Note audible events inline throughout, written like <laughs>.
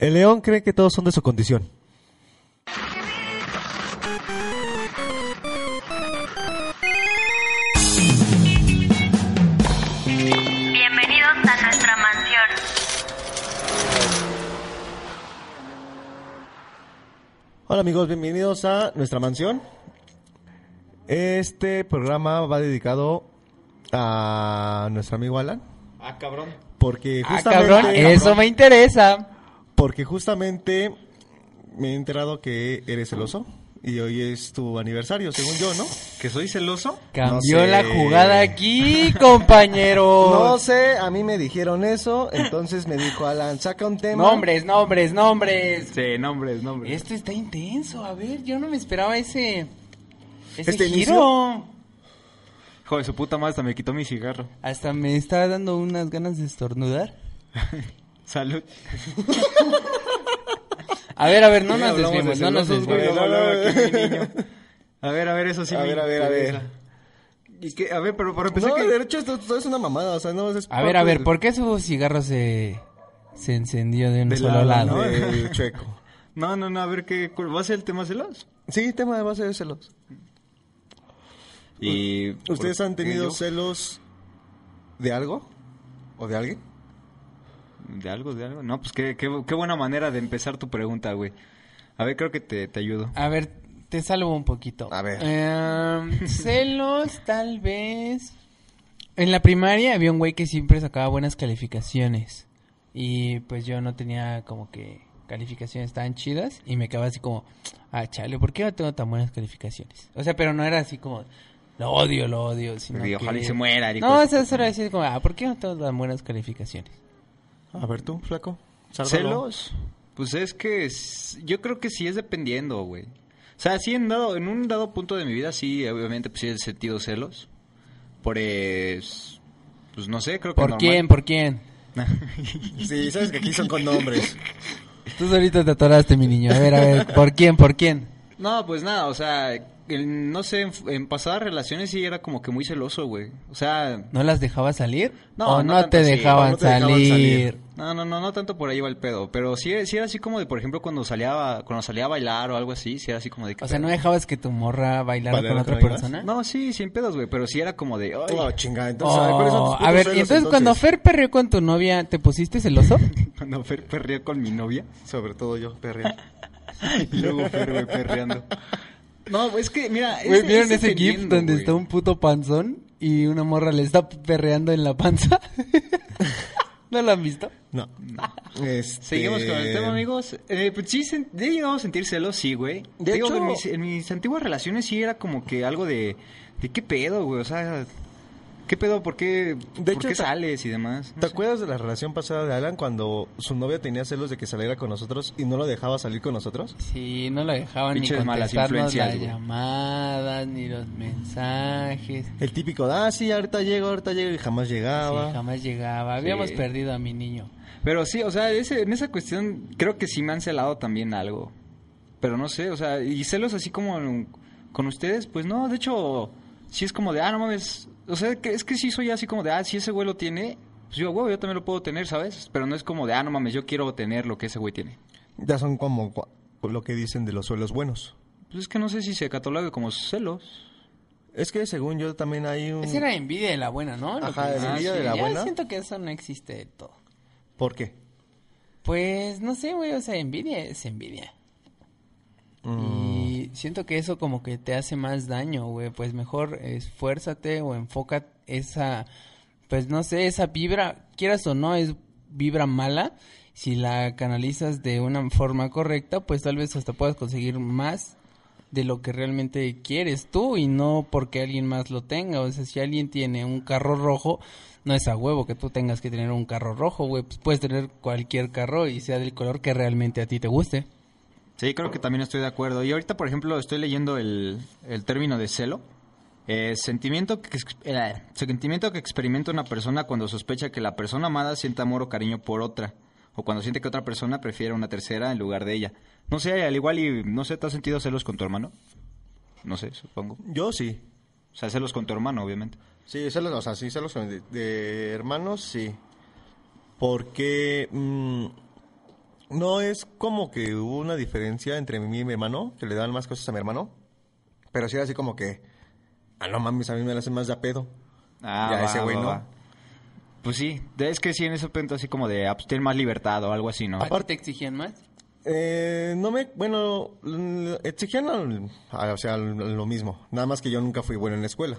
El león cree que todos son de su condición. Bienvenidos a nuestra mansión. Hola amigos, bienvenidos a nuestra mansión. Este programa va dedicado a nuestro amigo Alan. Ah, cabrón. Porque Ah, justamente, cabrón, eso me interesa. Porque justamente me he enterado que eres celoso. Y hoy es tu aniversario, según yo, ¿no? ¿Que soy celoso? Cambió sé. la jugada aquí, compañero. <laughs> No sé, a mí me dijeron eso, entonces me dijo Alan, saca un tema. Nombres, nombres, nombres. Sí, nombres, nombres. Esto está intenso. A ver, yo no me esperaba ese. Ese ¿Este giro. inicio? Hijo de su puta madre, hasta me quitó mi cigarro. Hasta me estaba dando unas ganas de estornudar. <laughs> Salud. A ver, a ver, no nos desviemos, de no nos desviemos. <laughs> A ver, a ver, eso sí A me ver, a ver, a ver. Y que, a ver, pero para empezar No, que... de hecho esto, esto es una mamada, o sea, no es A ver, a ver, ¿por qué su cigarro se, se encendió de un De solo lado, lado? ¿no? <laughs> Chueco. No, no, no, a ver, ¿qué, ¿va a ser el tema celos? Sí, tema de base de celos. Y... ¿Ustedes ¿por han tenido celos de algo? ¿O de alguien? ¿De algo, de algo? No, pues qué, qué, qué buena manera de empezar tu pregunta, güey. A ver, creo que te, te ayudo. A ver, te salvo un poquito. A ver. Em, <laughs> celos, tal vez. En la primaria había un güey que siempre sacaba buenas calificaciones. Y pues yo no tenía como que calificaciones tan chidas. Y me quedaba así como, ah, chale, ¿por qué no tengo tan buenas calificaciones? O sea, pero no era así como, lo odio, lo odio. Sino Y ojalá que- y se muera. y No, así. eso era decir como, ah, ¿por qué no tengo tan buenas calificaciones? A ver tú, flaco. Sálvalo. ¿Celos? Pues es que es- yo creo que sí es dependiendo, güey. O sea, sí en, dado, en un dado punto de mi vida, sí, obviamente, pues sí he sentido celos. Por, es, pues no sé, creo que ¿Por normal. quién? ¿Por quién? <laughs> Sí, sabes que aquí son con nombres. Tú solito te atoraste, mi niño. A ver, a ver, ¿por quién? ¿Por quién? No, pues nada, o sea, el- no sé, en, en pasadas relaciones sí era como que muy celoso, güey. O sea, ¿No las dejaba salir? No, ¿O no no, te dejaban no te dejaban salir? no, no, no, no tanto por ahí va el pedo. Pero sí, sí era así como de, por ejemplo, cuando salía, cuando salía a bailar o algo así, sí era así como de... ¿qué O sea, pedo? ¿no dejabas que tu morra bailara ¿Bailara con otra persona? No, sí, sin pedos, güey, pero sí era como de... ay, Oh, chingada. Entonces, a ver, Oh, ¿cuáles son tus a ver, celos, entonces, cuando Fer perreó con tu novia, ¿te pusiste celoso? <laughs> Cuando Fer perreó con mi novia. Sobre todo yo, perrea. <laughs> Y luego Fer, güey, perreando. No, es que, mira... Güey, ¿vieron es ese gif donde güey. está un puto panzón y una morra le está perreando en la panza? <laughs> ¿No lo han visto? No. Este... Seguimos con el tema, amigos. Eh, pues sí, he llegado a sentir celos, sí, güey. De Digo hecho- en mis, en mis antiguas relaciones sí era como que algo de... ¿De qué pedo, güey? O sea... ¿Qué pedo? ¿Por qué, De ¿por hecho, qué sales y demás? No ¿Te sé. acuerdas de la relación pasada de Alan cuando su novia tenía celos de que saliera con nosotros y no lo dejaba salir con nosotros? Sí, no lo dejaban ni Pinches malas contestarnos las güey. llamadas, ni los mensajes. El típico, ah, sí, ahorita llego, ahorita llego y jamás llegaba. Sí, jamás llegaba. Habíamos Sí. perdido a mi niño. Pero sí, o sea, ese- en esa cuestión creo que sí me han celado también algo. Pero no sé, o sea, y celos así como en- con ustedes, pues no, de hecho, sí es como de, ah, no mames. O sea, que es que sí soy así como de, ah, si ese güey lo tiene, pues yo, güey, yo también lo puedo tener, ¿sabes? Pero no es como de, ah, no mames, yo quiero tener lo que ese güey tiene. Ya son como cua- lo que dicen de los suelos buenos. Pues es que no sé si se cataloga como celos. Es que según yo también hay un... Esa era envidia de la buena, ¿no? Lo Ajá, que- Ah, envidia sí, de la buena. siento que eso no existe del todo. ¿Por qué? Pues no sé, güey, o sea, envidia es envidia. Y siento que eso como que te hace más daño, güey. Pues mejor esfuérzate o enfoca esa, pues no sé, esa vibra, quieras o no, es vibra mala. Si la canalizas de una forma correcta, pues tal vez hasta puedas conseguir más de lo que realmente quieres tú y no porque alguien más lo tenga. O sea, si alguien tiene un carro rojo, no es a huevo que tú tengas que tener un carro rojo, güey. Pues puedes tener cualquier carro y sea del color que realmente a ti te guste. Sí, creo que también estoy de acuerdo. Y ahorita, por ejemplo, estoy leyendo el, el término de celo. Eh, sentimiento, que, eh, sentimiento que experimenta una persona cuando sospecha que la persona amada siente amor o cariño por otra. O cuando siente que otra persona prefiere a una tercera en lugar de ella. No sé, al igual y... No sé, ¿te has sentido celos con tu hermano? No sé, supongo. Yo sí. O sea, celos con tu hermano, obviamente. Sí, celos, o sea, sí, celos de, de hermanos, sí. Porque mm, No, es como que hubo una diferencia entre mí y mi hermano, que le daban más cosas a mi hermano. Pero sí era así como que, ah, no mames, a mí me la hacen más de a pedo. Ah, Ya va, ese güey va, no. va. Pues sí, es que sí, en ese punto así como de, ah, pues, tienen más libertad o algo así, ¿no? ¿A ti te exigían más? Eh, no me, bueno, l- exigían al- o sea, lo mismo. Nada más que yo nunca fui bueno en la escuela.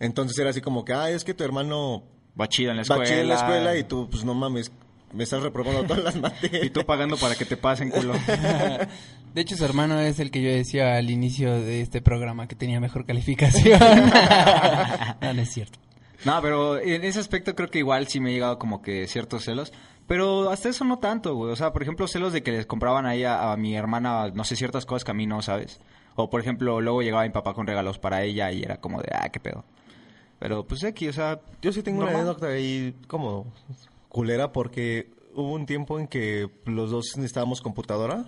Entonces era así como que, ah, es que tu hermano Va chido en la va escuela. chido en la escuela y tú, pues no mames, me estás reprobando todas las materias. Y tú pagando para que te pasen, culo. <laughs> De hecho, su hermano es el que yo decía al inicio de este programa que tenía mejor calificación. <laughs> no, no es cierto. No, pero en ese aspecto creo que igual sí me he llegado como que ciertos celos. Pero hasta eso no tanto, güey. O sea, por ejemplo, celos de que les compraban ahí a, a mi hermana, no sé, ciertas cosas que a mí no, ¿sabes? O, por ejemplo, luego llegaba mi papá con regalos para ella y era como de, ah, qué pedo. Pero, pues, aquí, o sea... Yo sí tengo una normal. anécdota ahí como culera porque hubo un tiempo en que los dos necesitábamos computadora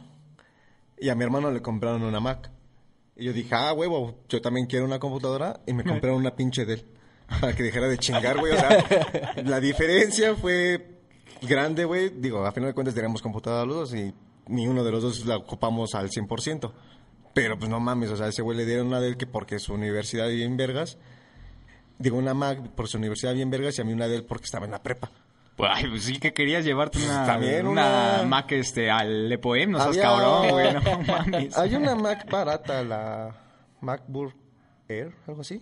y a mi hermano le compraron una Mac. Y yo dije, ah, huevo, yo también quiero una computadora y me compraron una pinche Dell <laughs> para que dejara de chingar, güey. O sea, <laughs> la diferencia fue grande, güey. Digo, a final de cuentas teníamos computadora los dos y ni uno de los dos la ocupamos al 100%. Pero pues no mames, o sea, ese güey le dieron una Dell que porque su universidad vive en Vergas. Digo, una Mac por su universidad bien vergas y a mí una Dell porque estaba en la prepa. Pues, ay, pues sí que querías llevarte una, También una una- Mac este, al Lepoem, no seas Había- cabrón, güey, no mames. Hay una Mac barata, la MacBook Air, algo así.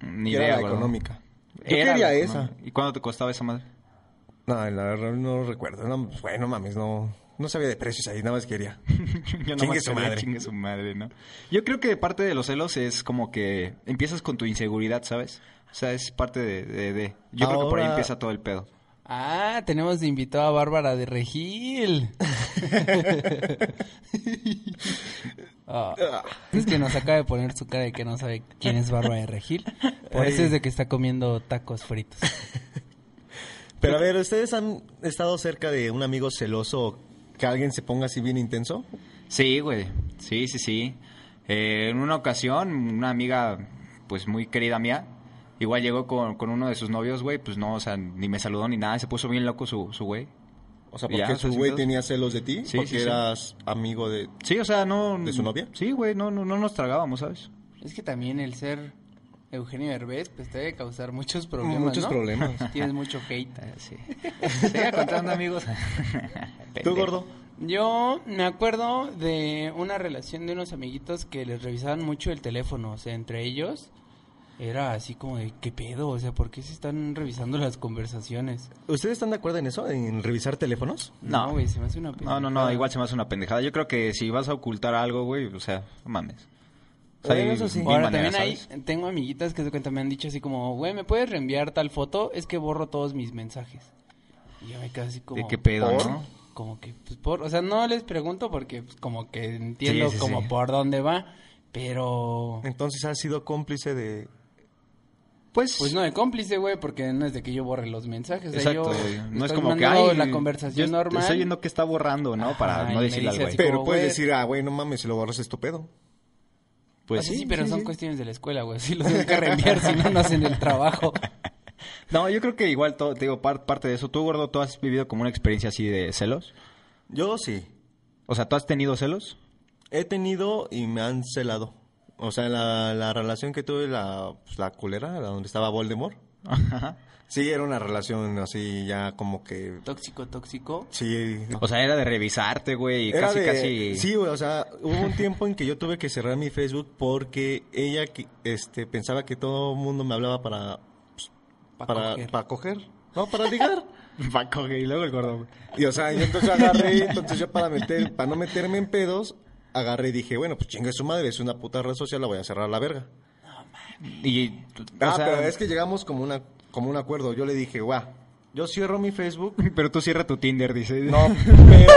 Ni que era idea, la güey. económica. Yo Era quería la esa. ¿Y cuánto te costaba esa madre? No, la verdad no recuerdo. No, bueno, mames, no, no sabía de precios ahí, nada más quería. <laughs> Yo su quería madre. Chingue su madre, ¿no? Yo creo que parte de los celos es como que empiezas con tu inseguridad, ¿sabes? O sea, es parte de... de- de- Yo creo que por ahí empieza todo el pedo. Ah, tenemos de invitado a Bárbara de Regil. <laughs> Ah, es que nos acaba de poner su cara de que no sabe quién es Bárbara de Regil. Por eso es de que está comiendo tacos fritos. <laughs> Pero a ver, ¿ustedes han estado cerca de un amigo celoso que alguien se ponga así bien intenso? Sí, güey. Sí, sí, sí. Eh, en una ocasión, una amiga, pues muy querida mía, igual llegó con, con uno de sus novios, güey, pues no, o sea, ni me saludó ni nada, se puso bien loco su, su güey. O sea, Ya, porque su güey tenía celos de ti, Sí, porque sí, sí. eras amigo de... Sí, o sea, no... ¿De su novia? Sí, güey, no, no, no nos tragábamos, ¿sabes? Es que también el ser Eugenio Derbez, pues te debe causar muchos problemas, Muchos ¿no? problemas. <laughs> Tienes mucho hate. Eh, Sí. <laughs> Siga contando, amigos. <laughs> ¿Tú, gordo? Yo me acuerdo de una relación de unos amiguitos que les revisaban mucho el teléfono, o sea, entre ellos era así como de, ¿qué pedo? O sea, ¿por qué se están revisando las conversaciones? ¿Ustedes están de acuerdo en eso? ¿En revisar teléfonos? No. güey, se me hace una No, no, no, igual se me hace una pendejada. Yo creo que si vas a ocultar algo, güey, o sea, no mames. O sea, eso sí. Ahora maneras, también hay, tengo amiguitas que de cuenta me han dicho así como, güey, ¿me puedes reenviar tal foto? Es que borro todos mis mensajes. Y yo me quedo así como... ¿De qué pedo, ¿por? no? Como que, pues, por... O sea, no les pregunto porque pues, como que entiendo Sí, sí, como sí. por dónde va, pero... Entonces has sido cómplice de... Pues, Pues no de cómplice, güey, porque no es de que yo borre los mensajes. o sea, exacto. yo. No es como que mandando ay, la conversación yo normal. Estoy viendo que está borrando, ¿no? Para Ajá, y no decirle al güey. Pero puedes decir, ah, güey, no mames, si lo borras es tu pedo. Pues O sea, sí, pero son cuestiones de la escuela, güey. Sí los tengo que reenviar, si no, no hacen el trabajo. <laughs> No, yo creo que igual, todo, te digo, par- parte de eso. Tú, gordo, ¿tú has vivido como una experiencia así de celos? Yo sí. O sea, ¿tú has tenido celos? He tenido y me han celado. O sea, la, la relación que tuve, la, pues, la culera, la donde estaba Voldemort. Sí, era una relación así ya como que... Tóxico, tóxico. Sí, O sea, era de revisarte, güey, y Era casi, de- casi... Sí, güey, o sea, hubo un tiempo en que yo tuve que cerrar mi Facebook porque ella que- este, pensaba que todo el mundo me hablaba para... pues, Pa' para, coger. para coger. No, para ligar. <laughs> Va, coge, y luego el gordo, güey. Y o sea, yo entonces agarré, entonces yo para meter, para no meterme en pedos, agarré y dije, bueno, pues chinga su madre, es una puta red social, la voy a cerrar a la verga. Y, Ah, o sea, pero es que llegamos como una, como un acuerdo. Yo le dije, guau, yo cierro mi Facebook. <laughs> pero tú cierra tu Tinder, dice. No, <laughs> pero...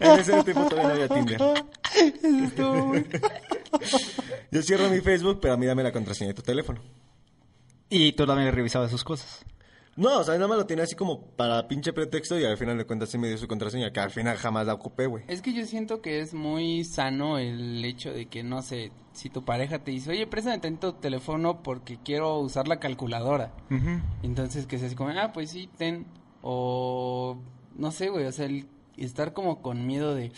<laughs> en ese tiempo todavía no había Tinder. Yo cierro mi Facebook, pero a mí dame la contraseña de tu teléfono. Y tú también revisabas sus cosas. No, o sea, nada más lo tenía así como para pinche pretexto y al final de cuentas sí me dio su contraseña, que al final jamás la ocupé, güey. Es que yo siento que es muy sano el hecho de que, no sé, si tu pareja te dice, oye, préstame tanto tu teléfono porque quiero usar la calculadora. Entonces que sea así como, ah, pues sí, ten. O no sé, güey, o sea, el estar como con miedo de,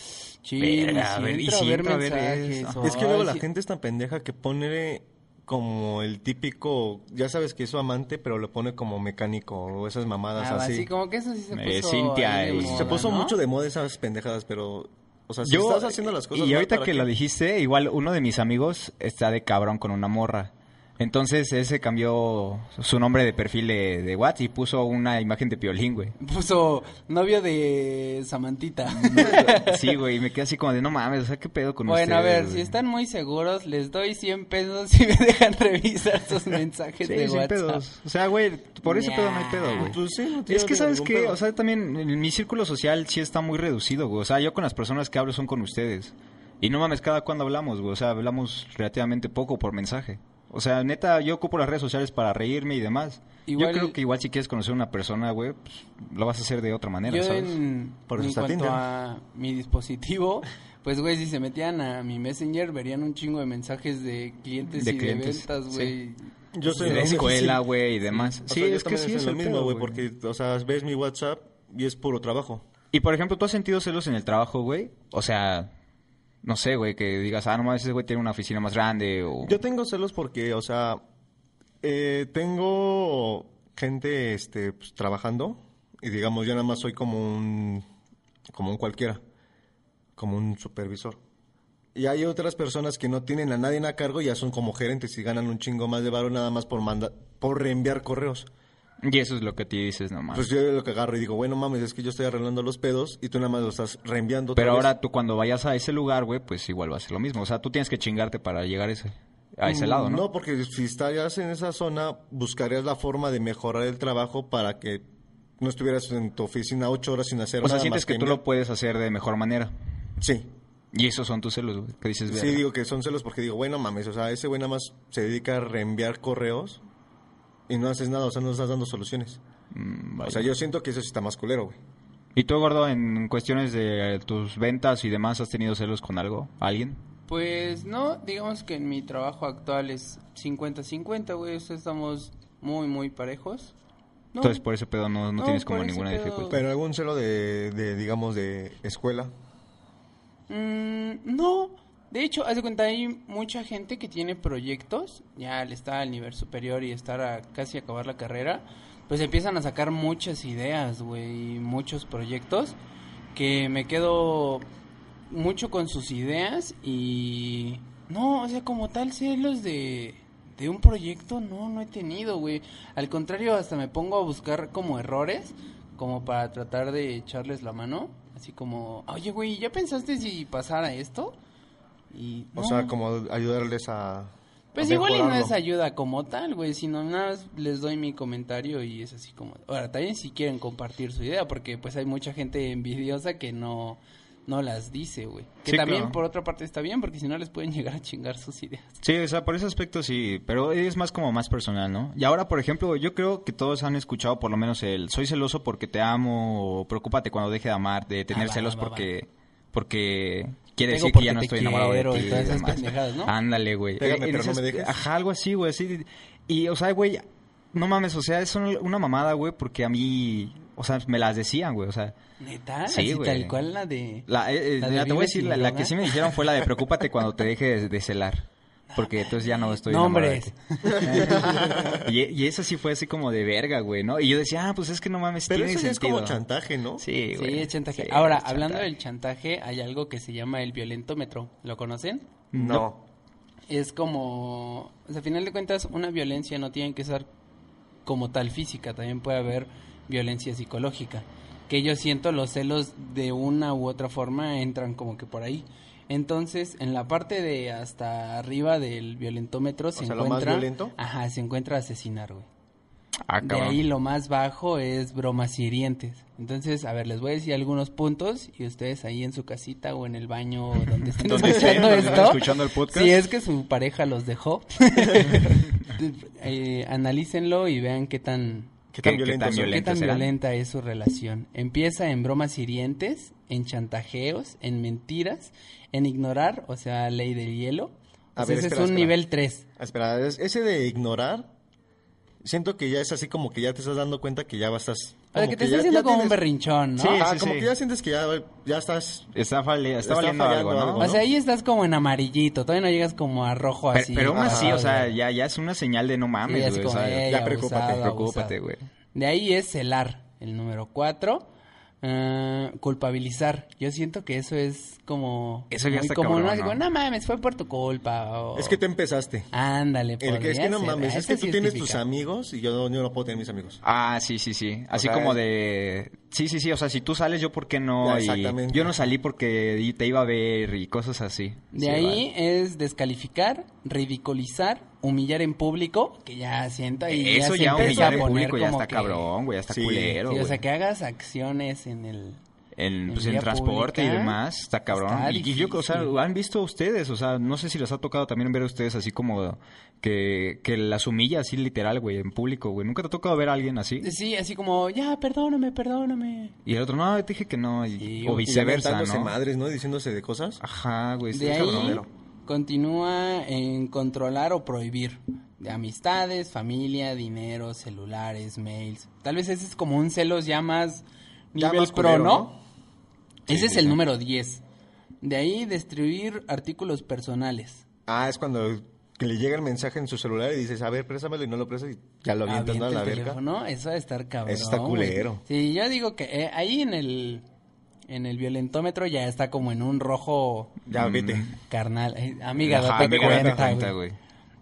ching, Verga, a si ver, y si a ver entro a ver mensajes, Es que luego ay, la si- gente es tan pendeja que pone como el típico, ya sabes que es su amante, pero lo pone como mecánico o esas mamadas Ah, así. así como que eso sí se Eh, puso Cintia, de se puso ¿no? mucho de moda esas pendejadas, pero, o sea, si Yo, estás haciendo las cosas y ahorita ¿para que lo dijiste, igual uno de mis amigos está de cabrón con una morra. Entonces ese cambió su nombre de perfil de, de WhatsApp y puso una imagen de Piolín, güey. <laughs> Puso novio de Samantita. <laughs> Sí, güey, y me quedé así como de no mames, o sea, qué pedo con bueno, a ver, güey? si están muy seguros, les doy 100 pesos si me dejan revisar sus mensajes Sí, de sin WhatsApp. pedos. O sea, güey, por ese pedo no hay pedo, güey. Pues sí, no Es que, ¿sabes pedo. O sea, también en mi círculo social sí está muy reducido, güey. O sea, yo con las personas que hablo son con ustedes. Y no mames, cada cuando hablamos, güey. O sea, hablamos relativamente poco por mensaje. O sea, neta, yo ocupo las redes sociales para reírme y demás. Igual- Yo creo que igual si quieres conocer a una persona, güey, pues, lo vas a hacer de otra manera, Yo ¿sabes? en, Por eso en está cuanto Tinder. a mi dispositivo, <laughs> pues güey, si se metían a mi Messenger verían un chingo de mensajes de clientes De y clientes, de ventas, güey. Yo soy de la escuela, sí. güey, y demás. O sí, sea, es que sí es lo el mismo, güey, porque, o sea, ves mi WhatsApp y es puro trabajo. Y por ejemplo, ¿tú has sentido celos en el trabajo, güey? O sea, no sé, güey, que digas, ah, no mames, ese güey tiene una oficina más grande o... Yo tengo celos porque, o sea, eh, tengo gente este, pues, trabajando y digamos, yo nada más soy como un, como un cualquiera, como un supervisor. Y hay otras personas que no tienen a nadie a cargo y ya son como gerentes y ganan un chingo más de varo nada más por manda por reenviar correos. Y eso es lo que te dices, no mames. Pues yo lo que agarro y digo, bueno, mames, es que yo estoy arreglando los pedos y tú nada más lo estás reenviando. Pero vez. ahora tú cuando vayas a ese lugar, güey, pues igual va a ser lo mismo. O sea, tú tienes que chingarte para llegar a ese, a ese lado, ¿no? No, porque si estarías en esa zona, buscarías la forma de mejorar el trabajo para que no estuvieras en tu oficina ocho horas sin hacer o sea, nada sientes más que tú lo puedes hacer de mejor manera. Sí. Y esos son tus celos, güey, que dices, Sí, digo que son celos porque digo, bueno, mames, o sea, ese güey nada más se dedica a reenviar correos y no haces nada, o sea, no estás dando soluciones. Mm, O sea, yo siento que eso sí está más culero, güey. ¿Y tú, Gordo, en cuestiones de tus ventas y demás, has tenido celos con algo? ¿Alguien? Pues no, digamos que en mi trabajo actual es 50-50, güey, o sea, estamos muy, muy parejos. No, Entonces, por ese pedo no, no No, tienes como ninguna pedo- dificultad. Pero algún celo de, de digamos, de escuela. Mm, no, de hecho, haz de cuenta, hay mucha gente que tiene proyectos, ya al estar al nivel superior y estar a casi acabar la carrera, pues empiezan a sacar muchas ideas, güey, muchos proyectos, que me quedo mucho con sus ideas y... No, o sea, como tal, celos de, de un proyecto, no, no he tenido, güey. Al contrario, hasta me pongo a buscar como errores, como para tratar de echarles la mano. Así como, oye, güey, ¿ya pensaste si pasara esto? Y, O no. sea, como ayudarles a. Pues a igual y no es ayuda como tal, güey, sino nada más les doy mi comentario y es así como... Ahora, también si quieren compartir su idea, porque pues hay mucha gente envidiosa que no, no las dice, güey. Que Sí, también claro. por otra parte está bien, porque si no les pueden <laughs> llegar a chingar sus ideas. Sí, o sea, por ese aspecto sí, pero es más como más personal, ¿no? Y ahora, por ejemplo, yo creo que todos han escuchado por lo menos el soy celoso porque te amo o preocúpate cuando deje de amar, de tener Ah, va, celos va, va, porque porque quiere decir que ya no estoy enamorado de ti. y ¿no? Ándale, güey. Pégame, pero no me dejes. Ajá, algo así, güey, así. Y, o sea, güey, no mames, o sea, es un- una mamada, güey, porque a mí, o sea, me las decían, güey, o sea... ¿Neta? Sí, Así güey. tal cual la de... La, eh, eh, ¿La de mira, te voy a decir, la, que sí me dijeron fue la de preocúpate cuando te deje de, de celar. Porque entonces ya no estoy Nombres. <laughs> y, y eso sí fue así como de verga, güey, ¿no? Y yo decía, ah, pues es que no mames, Pero tiene eso ya es como chantaje, ¿no? Sí, güey. Sí, es chantaje. Sí, Ahora, es hablando chantaje. del chantaje, hay algo que se llama el violentómetro. ¿Lo conocen? No. Es como... O sea, a final de cuentas, una violencia no tiene que ser como tal física. También puede haber violencia psicológica. Que yo siento los celos de una u otra forma entran como que por ahí. Entonces, en la parte de hasta arriba del violentómetro se sea, lo más encuentra... violento. Ajá, se encuentra asesinar, güey. Ah, De ahí lo más bajo es bromas hirientes. Entonces, a ver, les voy a decir algunos puntos y ustedes ahí en su casita o en el baño donde <laughs> estén escuchando estén esto, escuchando el podcast. si es que su pareja los dejó, <laughs> eh, analícenlo y vean qué tan ¿Qué tan ¿Qué- qué violentos tan son? qué tan violenta es su relación. Empieza en bromas hirientes, en chantajeos, en mentiras, en ignorar, o sea, ley del hielo. A O sea, ver, ese espera, es un espera. nivel 3. Ah, Espera, es- ese de ignorar siento que ya es así como que ya te estás dando cuenta que ya sea, como que te estás haciendo como un berrinchón, ¿no? Sí, Ah, sí, como sí. que ya sientes que ya, ya estás... Está, fale- está Está valiendo algo, ¿no? algo, O sea, ahí estás como en amarillito, todavía no llegas como a rojo Pero, así. pero aún así, o sea, ya, ya es una señal de no mames, güey. o como, sea, "Ey, ya preocúpate, abusado, preocúpate, abusado". güey. De ahí es celar, el número cuatro. Ah, culpabilizar. Yo siento que eso es como... Eso ya está común, cabrón, ¿no? como, no mames, fue por tu culpa. o- Es que tú empezaste. Ándale, El que es que no ser. mames, Ah, es que tú tienes tus amigos y yo no, yo no puedo tener mis amigos. Ah, sí, sí, sí. Así sea, como de... Sí, sí, sí. O sea, si tú sales, yo por qué no. Ya, y exactamente. yo no salí porque te iba a ver y cosas así. De Sí, ahí es descalificar, ridiculizar, humillar en público, que ya siento y Eso ya empieza humillar a en poner público ya como está que- cabrón, güey. Ya está Sí, culero, Sí, o sea, que hagas acciones en el... En, pues en transporte y demás, está cabrón. está y, y yo, o sea, han visto ustedes, o sea, no sé si les ha tocado también ver a ustedes así como que, que las humilla así literal, güey, en público, güey. ¿Nunca te ha tocado ver a alguien así? Sí, así como, ya, perdóname, perdóname. Y el otro, no, te dije que no, y- Sí, o viceversa, ya ¿no? madres, ¿no? Diciéndose de cosas. Ajá, güey, De ahí cabrón. continúa en controlar o prohibir de amistades, familia, dinero, celulares, mails. Tal vez ese es como un celos ya más Ya nivel más pro, culero, ¿no? ¿no? Ese Sí, es el número 10. De ahí destruir artículos personales. Ah, es cuando que le llega el mensaje en su celular y dices, a ver, préstamelo y no lo prestas y ya lo avientas, ¿no? A la verga. teléfono, Eso estar cabrón. Eso está culero. Sí, yo digo que eh, ahí en el en el violentómetro ya está como en un rojo Ya, vete. carnal. Eh, amiga, Ajá, date cuenta, cuenta, güey.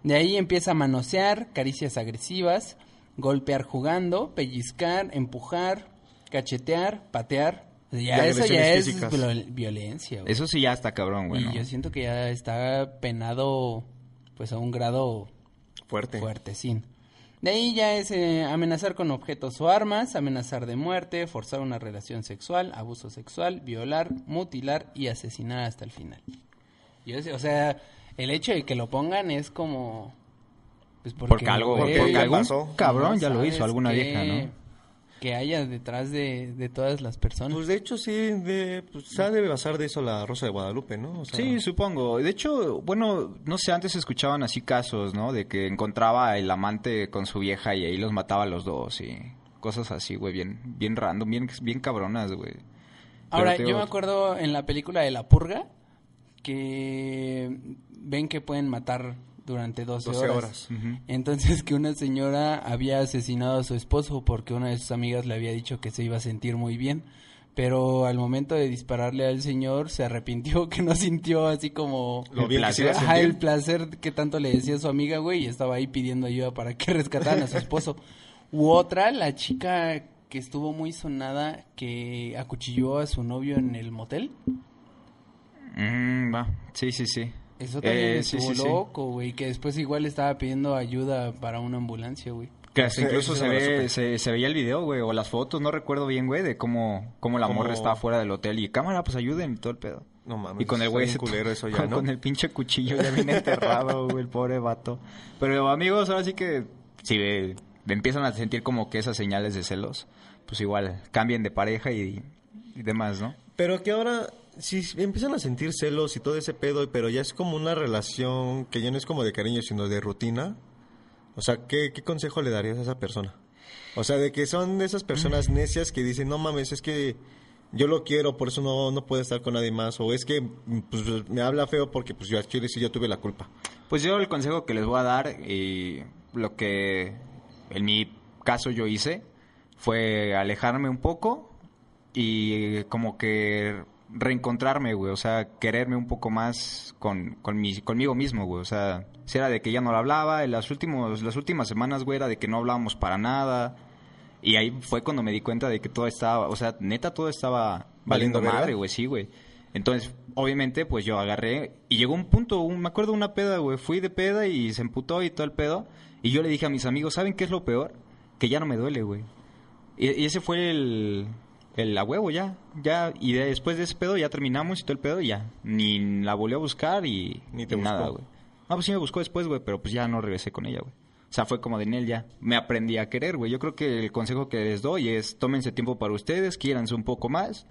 De ahí empieza a manosear, caricias agresivas, golpear jugando, pellizcar, empujar, cachetear, patear. Ya Y eso ya es violencia. güey. Eso sí ya está cabrón, güey. y ¿no? yo siento que ya está penado pues a un grado Fuerte. fuertecín. De ahí ya es eh, amenazar con objetos o armas, amenazar de muerte, forzar una relación sexual, abuso sexual, violar, mutilar y asesinar hasta el final. Yo sé, o sea, el hecho de que lo pongan es como... Pues Porque algo, güey, porque ya algún pasó. cabrón ya lo hizo, alguna qué- vieja, ¿no? Que haya detrás de, de todas las personas. Pues de hecho sí, de, pues, se debe basar de eso la Rosa de Guadalupe, ¿no? O sea, Sí, supongo. De hecho, bueno, no sé, antes se escuchaban así casos, ¿no? De que encontraba el amante con su vieja y ahí los mataba a los dos y cosas así, güey, bien, bien random, bien, bien cabronas, güey. Ahora, yo me acuerdo en la película de La Purga que ven que pueden matar durante 12, 12 horas. horas. Entonces que una señora había asesinado a su esposo porque una de sus amigas le había dicho que se iba a sentir muy bien. Pero al momento de dispararle al señor se arrepintió <laughs> que no sintió así como Lo Ajá, el placer que tanto le decía a su amiga, güey, y estaba ahí pidiendo ayuda para que <laughs> rescataran a su esposo. U otra, la chica que estuvo muy sonada que acuchilló a su novio en el motel. Mm, va. Sí, sí, sí. Eso también Eh, sí, estuvo sí, sí. loco, güey, que después igual estaba pidiendo ayuda para una ambulancia, güey. Que hasta Sí, incluso se, ve, se, se veía el video, güey, o las fotos, no recuerdo bien, güey, de cómo, cómo la morra estaba fuera del hotel y cámara, pues ayuden y todo el pedo. No mames. Y con el güey ese- <laughs> culero eso ya, con, ¿no? con el pinche cuchillo ya bien enterrado, <laughs> güey, el pobre vato. Pero amigos, ahora sí que si ve- empiezan a sentir como que esas señales de celos, pues igual cambien de pareja y, y demás, ¿no? Pero que ahora, si empiezan a sentir celos y todo ese pedo, pero ya es como una relación que ya no es como de cariño, sino de rutina. O sea, ¿qué, qué consejo le darías a esa persona? O sea, de que son de esas personas necias que dicen, no mames, es que yo lo quiero, por eso no, no puedo estar con nadie más. O es que pues, me habla feo porque pues yo quiero decir yo tuve la culpa. Pues yo el consejo que les voy a dar y lo que en mi caso yo hice fue alejarme un poco y como que reencontrarme, güey, o sea, quererme un poco más con, con mi- conmigo mismo, güey, o sea, si era de que ya no lo hablaba, en las, últimos, las últimas semanas, güey, era de que no hablábamos para nada y ahí fue cuando me di cuenta de que todo estaba, o sea, neta todo estaba valiendo madre, güey, sí, güey. Entonces, obviamente, pues yo agarré y llegó un punto, un- me acuerdo una peda, güey, fui de peda y se emputó y todo el pedo y yo le dije a mis amigos, ¿saben qué es lo peor? Que ya no me duele, güey. Y, y ese fue el, el a huevo ya, ya, y de- después de ese pedo ya terminamos y todo el pedo y ya, ni la volví a buscar y Ni te y nada, güey. No, pues sí me buscó después, güey, pero pues ya no regresé con ella, güey. O sea, fue como de Nel ya. Me aprendí a querer, güey. Yo creo que el consejo que les doy es tómense tiempo para ustedes, quiéranse un poco más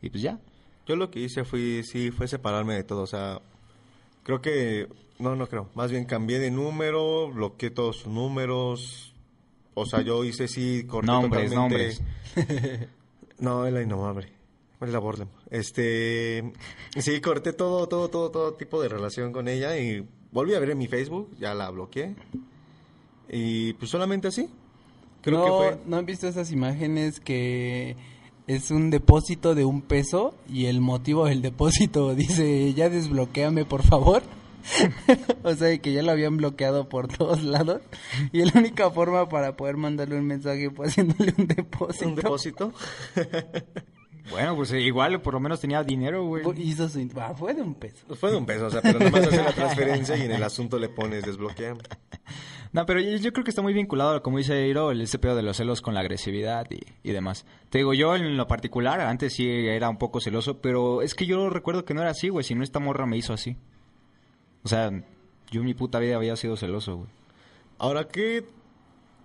y pues ya. Yo lo que hice fue, sí, fue separarme de todo. O sea, creo que, no, no creo. Más bien cambié de número, bloqueé todos sus números. O sea, yo hice sí, corté Nombres, totalmente... <laughs> no, la innomable. Es la Bordem. Este... Sí, corté todo, todo, todo, todo tipo de relación con ella y volví a ver en mi Facebook, ya la bloqueé. Y pues solamente así. Creo no, que fue... ¿No han visto esas imágenes que es un depósito de un peso y el motivo del depósito <laughs> dice, ya desbloqueame por favor? <laughs> o sea, que ya lo habían bloqueado por todos lados y la única forma para poder mandarle un mensaje fue haciéndole un depósito. ¿Un depósito? <laughs> Bueno, pues eh, igual por lo menos tenía dinero, güey. Hizo su... ah, fue de un peso. Fue de un peso, o sea, pero nomás hace la <laughs> transferencia y en el asunto le pones desbloquear. No, pero yo, yo creo que está muy vinculado, como dice Eiro, el ese pedo de los celos con la agresividad y, y demás. Te digo, yo en lo particular, antes sí era un poco celoso, pero es que yo recuerdo que no era así, güey, si no esta morra me hizo así. O sea, yo en mi puta vida había sido celoso, güey. Ahora, ¿qué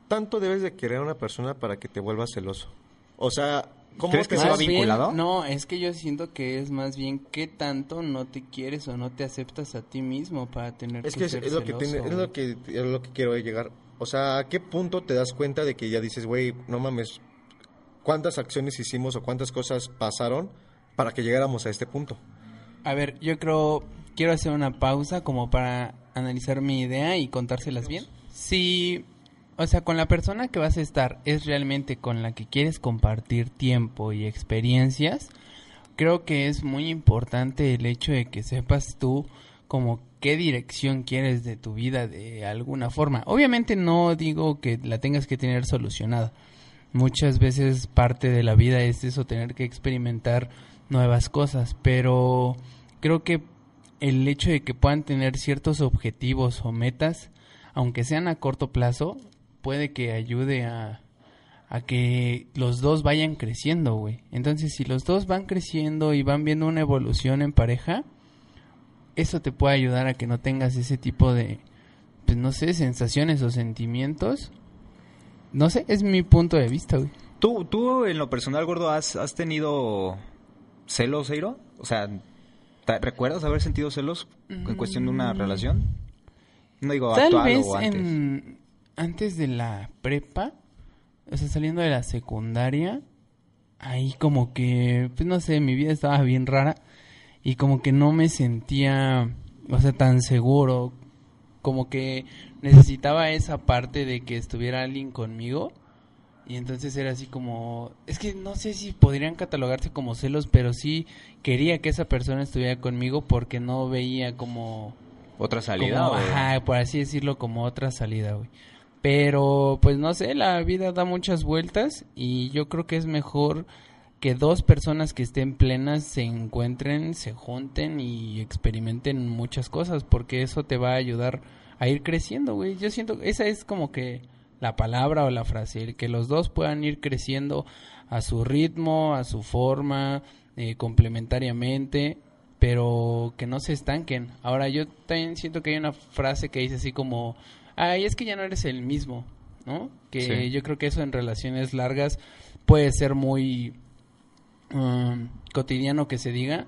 tanto debes de querer a una persona para que te vuelvas celoso? O sea, ¿cómo ¿Crees que se va bien, vinculado? no, es que yo siento que es más bien qué tanto no te quieres o no te aceptas a ti mismo para tener Es que, que es, ser es lo que tiene, es lo que es lo que quiero llegar. O sea, ¿a qué punto te das cuenta de que ya dices, güey, no mames, cuántas acciones hicimos o cuántas cosas pasaron para que llegáramos a este punto? A ver, yo creo, quiero hacer una pausa como para analizar mi idea y contárselas bien. Si, o sea, con la persona que vas a estar es realmente con la que quieres compartir tiempo y experiencias, creo que es muy importante el hecho de que sepas tú como qué dirección quieres de tu vida de alguna forma. Obviamente no digo que la tengas que tener solucionada. Muchas veces parte de la vida es eso, tener que experimentar nuevas cosas, pero creo que el hecho de que puedan tener ciertos objetivos o metas, aunque sean a corto plazo, puede que ayude a, que los dos vayan creciendo, güey. Entonces, si los dos van creciendo y van viendo una evolución en pareja, eso te puede ayudar a que no tengas ese tipo de, pues no sé, sensaciones o sentimientos. No sé, es mi punto de vista, güey. ¿Tú, tú en lo personal, gordo, has, has tenido celos, Eiro? O sea, ¿te- ¿recuerdas haber sentido celos en cuestión de una Mm. relación? No digo Tal actual vez o antes. en antes de la prepa, o sea, saliendo de la secundaria, ahí como que, pues no sé, mi vida estaba bien rara y como que no me sentía, o sea, tan seguro, como que necesitaba esa parte de que estuviera alguien conmigo y entonces era así como, es que no sé si podrían catalogarse como celos, pero sí quería que esa persona estuviera conmigo porque no veía como ¿Otra salida? como, ajá, por así decirlo, como otra salida, güey. Pero, pues no sé, la vida da muchas vueltas y yo creo que es mejor que dos personas que estén plenas se encuentren, se junten y experimenten muchas cosas, porque eso te va a ayudar a ir creciendo, güey. Yo siento que esa es como que la palabra o la frase, el que los dos puedan ir creciendo a su ritmo, a su forma, eh, complementariamente, pero que no se estanquen. Ahora yo también siento que hay una frase que dice así como, ay, es que ya no eres el mismo, ¿no? Que Sí. yo creo que eso en relaciones largas puede ser muy um, cotidiano que se diga,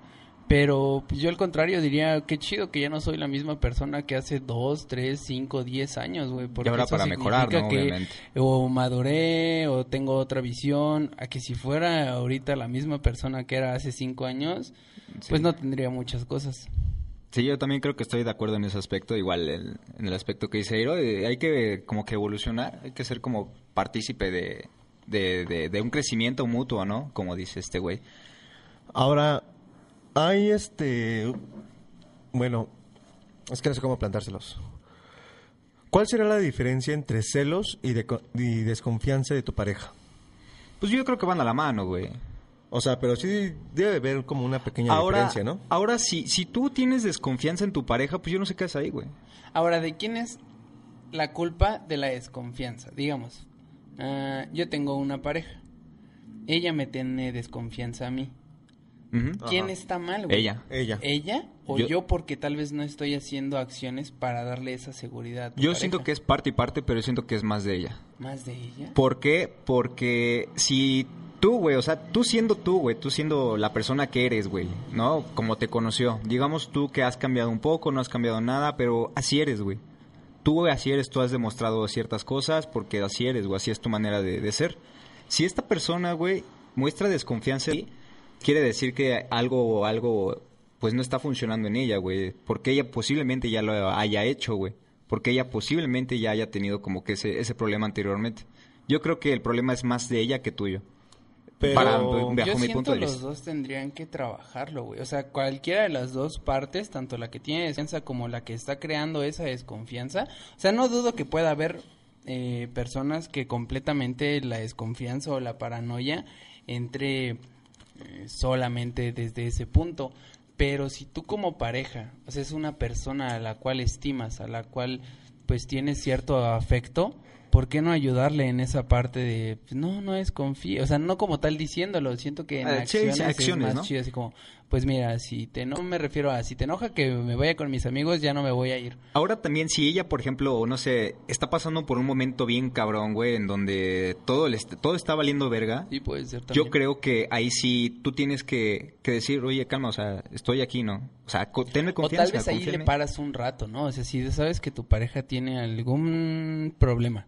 pero pues, yo al contrario diría, qué chido que ya no soy la misma persona que hace dos, tres, cinco, diez años, güey. porque ahora eso para mejorar, ¿no? que Obviamente. o maduré o tengo otra visión, a que si fuera ahorita la misma persona que era hace cinco años, pues no tendría muchas cosas. Sí, yo también creo que estoy de acuerdo en ese aspecto, igual el- en el aspecto que dice Eiro, eh, hay que como que evolucionar, hay que ser como partícipe de, de, de- de un crecimiento mutuo, ¿no? Como dice este güey. Ahora, hay este... Bueno, es que no sé cómo plantárselos. ¿Cuál será la diferencia entre celos y, deco- y desconfianza de tu pareja? Pues yo creo que van a la mano, güey. O sea, pero sí debe haber como una pequeña Ahora, diferencia, ¿no? ahora si, si tú tienes desconfianza en tu pareja, pues yo no sé qué haces ahí, güey. Ahora, ¿de quién es la culpa de la desconfianza? Digamos, ah, yo tengo una pareja, ella me tiene desconfianza a mí. ¿Quién Ajá. está mal, güey? Ella. Ella. ¿Ella o Yo- yo, porque tal vez no estoy haciendo acciones para darle esa seguridad? a tu Yo pareja? siento que es parte y parte, pero yo siento que es más de ella. ¿Más de ella? ¿Por qué? Porque si tú, güey, o sea, tú siendo tú, güey, tú siendo la persona que eres, güey, ¿no? Como te conoció. Digamos tú que has cambiado un poco, no has cambiado nada, pero así eres, güey. tú así eres, tú has demostrado ciertas cosas porque así eres o así es tu manera de, de ser. Si esta persona, güey, muestra desconfianza, en ti, quiere decir que algo, algo, pues no está funcionando en ella, güey. Porque ella posiblemente ya lo haya hecho, güey. Porque ella posiblemente ya haya tenido como que ese, ese problema anteriormente. Yo creo que el problema es más de ella que tuyo. Pero Para- Yo bajo mi siento punto de los vista. dos tendrían que trabajarlo, güey. O sea, cualquiera de las dos partes, tanto la que tiene desconfianza como la que está creando esa desconfianza. O sea, no dudo que pueda haber eh, personas que completamente la desconfianza o la paranoia entre eh, solamente desde ese punto. Pero si tú como pareja, o sea, es una persona a la cual estimas, a la cual pues tienes cierto afecto, ¿por qué no ayudarle en esa parte de, pues, no, no desconfíe? O sea, no como tal diciéndolo, siento que en Ah, sí, acciones, acciones, es ¿no? más chido, así como, pues mira, si te no me refiero a, si te enoja que me vaya con mis amigos, ya no me voy a ir. Ahora también si ella, por ejemplo, no sé, está pasando por un momento bien cabrón, güey, en donde todo, est- todo está valiendo verga. Sí, puede ser también. Yo creo que ahí sí tú tienes que, que decir, oye, calma, o sea, estoy aquí, ¿no? O sea, co- tenme O confianza. tal vez ahí le paras un rato, ¿no? O sea, si sabes que tu pareja tiene algún problema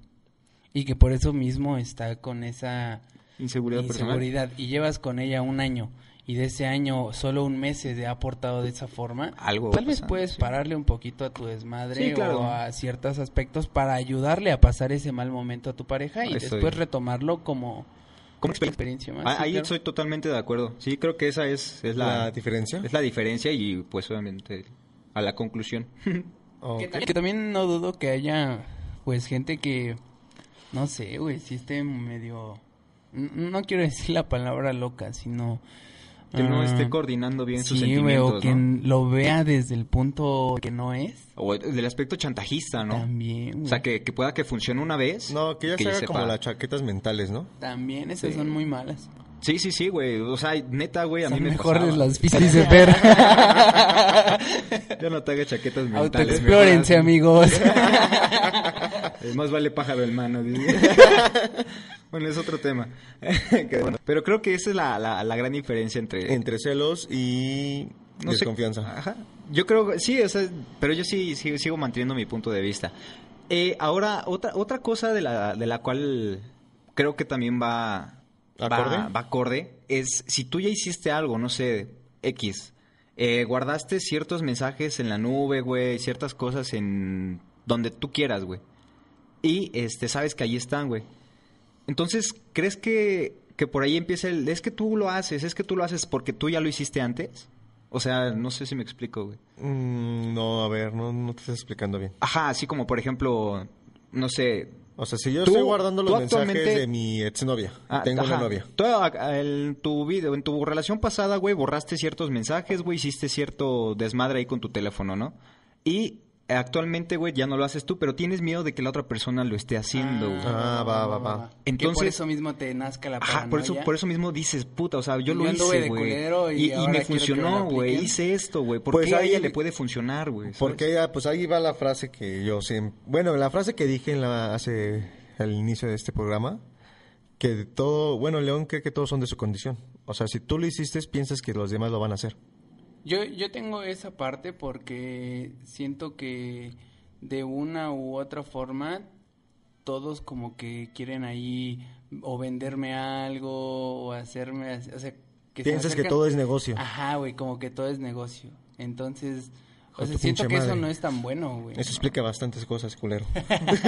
y que por eso mismo está con esa Inseguridad personal. inseguridad y llevas con ella un año y de ese año solo un mes se ha aportado de esa forma, Algo tal vez pasando, puedes sí. pararle un poquito a tu desmadre Sí, claro. o a ciertos aspectos para ayudarle a pasar ese mal momento a tu pareja y estoy. después retomarlo como Como experiencia más. Ah, sí, ahí claro. estoy totalmente de acuerdo. Sí, creo que esa es, es la, ¿La diferencia? Es la diferencia y pues obviamente a la conclusión. <laughs> Que, tam- que también no dudo que haya, pues, gente que, no sé, güey, si esté medio... No quiero decir la palabra loca, sino... que no esté coordinando bien sus sí, güey, sentimientos, o que lo vea desde el punto que no es. O del aspecto chantajista, ¿no? También, güey. O sea, que, que pueda que funcione una vez. No, que ya se haga sepa. como las chaquetas mentales, ¿no? También esas Sí. son muy malas. Sí, sí, sí, güey. O sea, neta, güey, a mí Son me mejores pasaba. las pistas de ver. Ya no te hagas chaquetas mentales. Autoexplórense, amigos. <laughs> Más vale pájaro en mano. dice. <laughs> bueno, es otro tema. <laughs> Pero creo que esa es la, la, la gran diferencia entre... Entre celos y no sé. desconfianza. Ajá. Yo creo que sí, o sea, pero yo sí sigo, sigo manteniendo mi punto de vista. Eh, ahora, otra, otra cosa de la, de la cual creo que también va, ¿Acorde? va, va acorde es si tú ya hiciste algo, no sé, X, eh, guardaste ciertos mensajes en la nube, güey, ciertas cosas en donde tú quieras, güey. Y este, sabes que ahí están, güey. Entonces, ¿crees que, que por ahí empieza el... Es que tú lo haces, es que tú lo haces porque tú ya lo hiciste antes? O sea, no sé si me explico, güey. Mm, no, a ver, no, no te estás explicando bien. Ajá, así como por ejemplo, no sé... O sea, si yo estoy guardando los mensajes de mi exnovia, ah, tengo ajá, una novia. Tú, a- a- en tu video, en tu relación pasada, güey, borraste ciertos mensajes, güey, hiciste cierto desmadre ahí con tu teléfono, ¿no? Y actualmente, güey, ya no lo haces tú, pero tienes miedo de que la otra persona lo esté haciendo, güey. Ah, va, va, va. Que por Entonces- eso mismo te nazca la Ajá, por eso, paranoia. por eso mismo dices, puta, o sea, yo Yo lo hice, güey. y Y, me funcionó, güey. Hice esto, güey. ¿Por Pues qué a ahí- ella le puede funcionar, güey? Porque ella, pues ahí va la frase que yo siempre... Bueno, la frase que dije en la, hace al inicio de este programa, que todo... Bueno, León cree que todos son de su condición. O sea, si tú lo hiciste, piensas que los demás lo van a hacer. Yo, yo tengo esa parte porque siento que de una u otra forma todos como que quieren ahí o venderme algo o hacerme, o sea, que se Piensas que todo es negocio. Ajá, güey, como que todo es negocio. Entonces, o sea, siento que eso no es tan bueno, güey. Eso explica bastantes cosas, culero.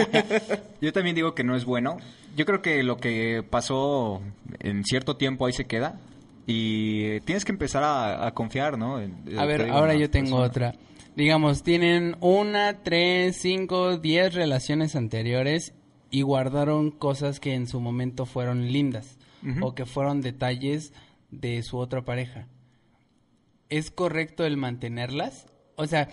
<laughs> Yo también digo que no es bueno. Yo creo que lo que pasó en cierto tiempo ahí se queda. Y tienes que empezar a, a confiar, ¿no? En A ver, ahora yo tengo otra. Digamos, tienen una, tres, cinco, diez relaciones anteriores y guardaron cosas que en su momento fueron lindas o que fueron detalles de su otra pareja. ¿Es correcto el mantenerlas? O sea,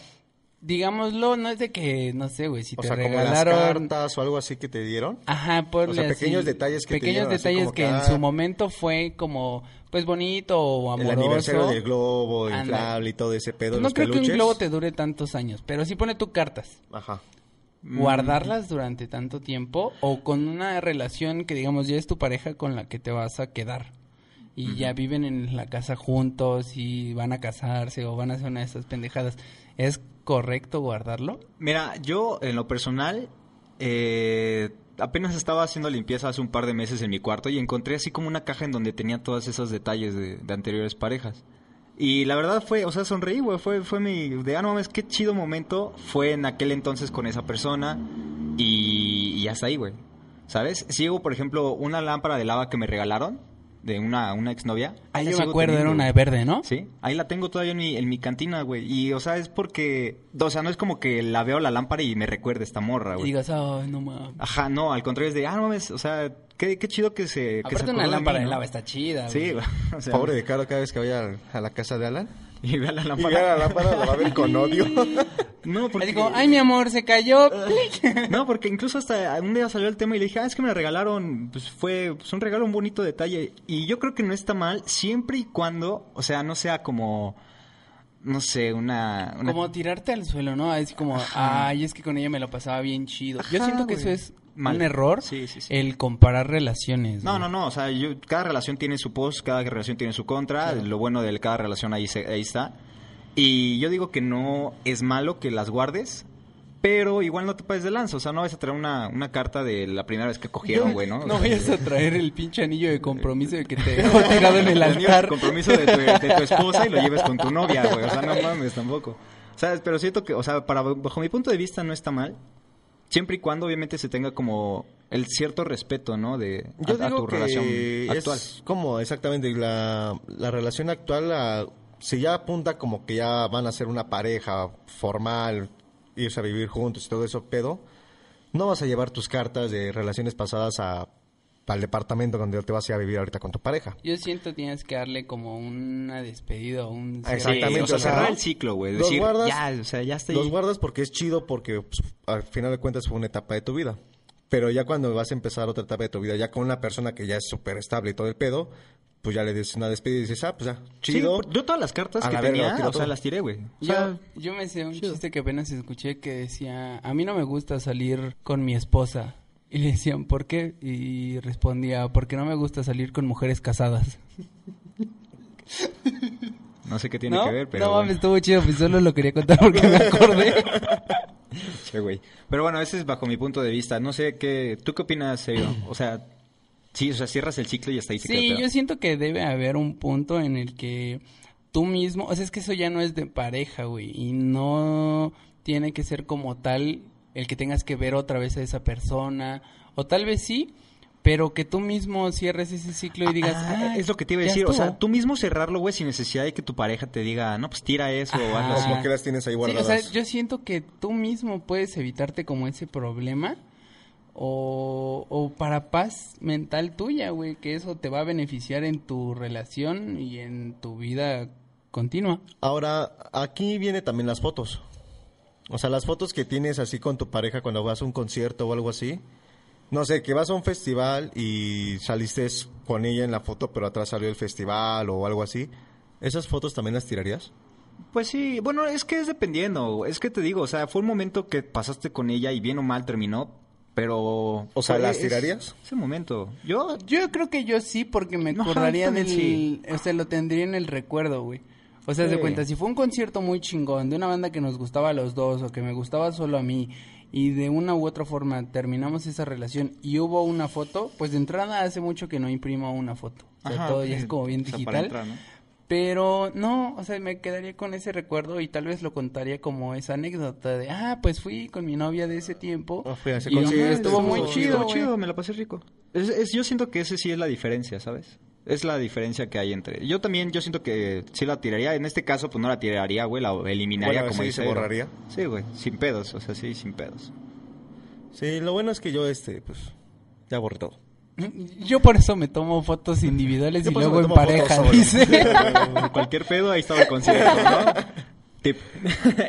digámoslo, no es de que, no sé, güey, si O te sea, como las regalaron... cartas o algo así que te dieron. Ajá, ponle O sea, así, pequeños detalles que te dieron, detalles que, en ah, su momento fue como pues bonito o El amoroso. aniversario del globo, Anda. inflable y todo ese pedo. No los creo que un globo te dure tantos años, pero sí pone tu cartas. Ajá. Mm. Guardarlas durante tanto tiempo o con una relación que digamos ya es tu pareja con la que te vas a quedar. y ya viven en la casa juntos y van a casarse o van a hacer una de esas pendejadas, ¿es correcto guardarlo? Mira, yo en lo personal eh, apenas estaba haciendo limpieza hace un par de meses en mi cuarto y encontré así como una caja en donde tenía todos esos detalles de, anteriores parejas. Y la verdad fue, o sea, sonreí, güey, fue, fue mi, de, ah, no mames, qué chido momento fue en aquel entonces con esa persona y, y hasta ahí, güey. ¿Sabes? Sigo, por ejemplo, una lámpara de lava que me regalaron de una, una exnovia. Ah, Ahí yo me acuerdo, era una güey. verde, ¿no? Sí, ahí la tengo todavía en mi, en mi cantina, güey. Y, o sea, es porque, o sea, no es como que la veo la lámpara y me recuerda esta morra, Y güey. digas, ay, no mames. Ajá, no, al contrario es de, ah, no mames, o sea, qué, qué chido que se... que se Aparte una de lámpara de ¿no? lava está chida, Sí, güey. güey. <laughs> O sea, Pobre de Caro cada vez que vaya a la casa de Alan. <laughs> Y vea la Y lámpara. vea la lámpara, la va a ver con odio. <laughs> No, porque... Como, ay, mi amor, se cayó. <laughs> No, porque incluso hasta un día salió el tema y le dije, ah, es que me la regalaron, pues fue pues, un regalo, un bonito detalle. Y yo creo que no está mal, siempre y cuando, o sea, no sea como, no sé, una... una- como tirarte al suelo, ¿no? Es como, ay, es que con ella me lo pasaba bien chido. Yo Ajá, siento que güey. eso es Mal. un error, Sí, sí, sí. el comparar relaciones. No, güey. no, no, o sea, yo, cada relación tiene su pos, cada relación tiene su contra, lo bueno de cada relación ahí, se- ahí está. Y yo digo que no es malo que las guardes, pero igual no te pases de lanza, o sea, no vas a traer una, una carta de la primera vez que cogieron, güey, ¿no? <laughs> O No sea, vayas a <laughs> traer el pinche anillo de compromiso de que te <laughs> dejó tirado en el el anillo de altar. compromiso de tu, de tu esposa y lo lleves con tu novia, güey. O sea, no mames tampoco. ¿Sabes? Pero siento que, o sea, para, bajo mi punto de vista no está mal. Siempre y cuando obviamente se tenga como el cierto respeto, ¿no? De a- Yo a, digo tu que relación es actual. como exactamente la, la relación actual, la- si ya apunta como que ya van a ser una pareja formal, irse a vivir juntos y todo eso, pedo, no vas a llevar tus cartas de relaciones pasadas a, al departamento donde te vas a ir a vivir ahorita con tu pareja. Yo siento que tienes que darle como una despedida o un... Exactamente, o sea, o sea, cerrar el ciclo, güey. los Decir, guardas- ya, o sea, ya está Los guardas porque es chido porque pues, al final de cuentas fue una etapa de tu vida. Pero ya cuando vas a empezar otra etapa de tu vida, ya con una persona que ya es súper estable y todo el pedo, pues ya le dices una despedida y dices, ah, pues ya, chido. yo todas las cartas A que la verga, tenía, tiro o sea, las tiré, güey. O Yo, sea, yo me sé un chiste que apenas escuché que decía, a mí no me gusta salir con mi esposa. Y le decían, ¿por qué? Y respondía, porque no me gusta salir con mujeres casadas. <laughs> no sé qué tiene ¿No? que ver, pero no bueno. mames, estuvo chido, pues solo lo quería contar porque me acordé. <laughs> Sí, güey. Pero bueno, ese es bajo mi punto de vista. No sé qué. ¿Tú qué opinas, serio? O sea, sí, o sea, cierras el ciclo y hasta ahí se Sí, yo siento que debe haber un punto en el que tú mismo, o sea, es que eso ya no es de pareja, güey, y no tiene que ser como tal el que tengas que ver otra vez a esa persona, o tal vez sí, pero que tú mismo cierres ese ciclo y digas, Ah, "Ah, es lo que te iba a decir. O sea, estuvo". tú mismo cerrarlo, güey, sin necesidad de que tu pareja te diga, no, pues tira eso o Ajá. así. Como que las tienes ahí Sí, o guardadas. sea, yo siento que tú mismo puedes evitarte como ese problema o, o para paz mental tuya, güey, que eso te va a beneficiar en tu relación y en tu vida continua. Ahora, aquí viene también las fotos. O sea, las fotos que tienes así con tu pareja cuando vas a un concierto o algo así. No sé, que vas a un festival y saliste con ella en la foto, pero atrás salió el festival o algo así. ¿Esas fotos también las tirarías? Pues sí, bueno, es que es dependiendo. Es que te digo, o sea, fue un momento que pasaste con ella y bien o mal terminó, pero... O sea, ¿las es- tirarías? Ese momento. Yo... Yo creo que yo sí, porque me Ajá, acordaría del... sí. O sea, lo tendría en el recuerdo, güey. O sea, Sí. cuenta, si fue un concierto muy chingón de una banda que nos gustaba a los dos o que me gustaba solo a mí y de una u otra forma terminamos esa relación y hubo una foto, pues de entrada hace mucho que no imprimo una foto. O sea, Ajá, todo ya es como bien O sea, digital. para entrar, ¿no? Pero no, o sea, me quedaría con ese recuerdo y tal vez lo contaría como esa anécdota de, ah, pues fui con mi novia de ese tiempo. Ah, fui a ese y concierto, estuvo muy chido, Estuvo güey. chido, me la pasé rico. Es, es- yo siento que ese sí es la diferencia, ¿sabes? Es la diferencia que hay entre... Yo también, yo siento que sí la tiraría. En este caso, pues no la tiraría, güey, la eliminaría Bueno, como sí, dice se borraría. Sí, güey, sin pedos, o sea, sí, sin pedos. Sí, lo bueno es que yo, este, pues, ya borré todo. Yo por eso me tomo fotos individuales Yo y luego en pareja, dice. Cualquier pedo, ahí estaba el concierto, ¿no? Tip.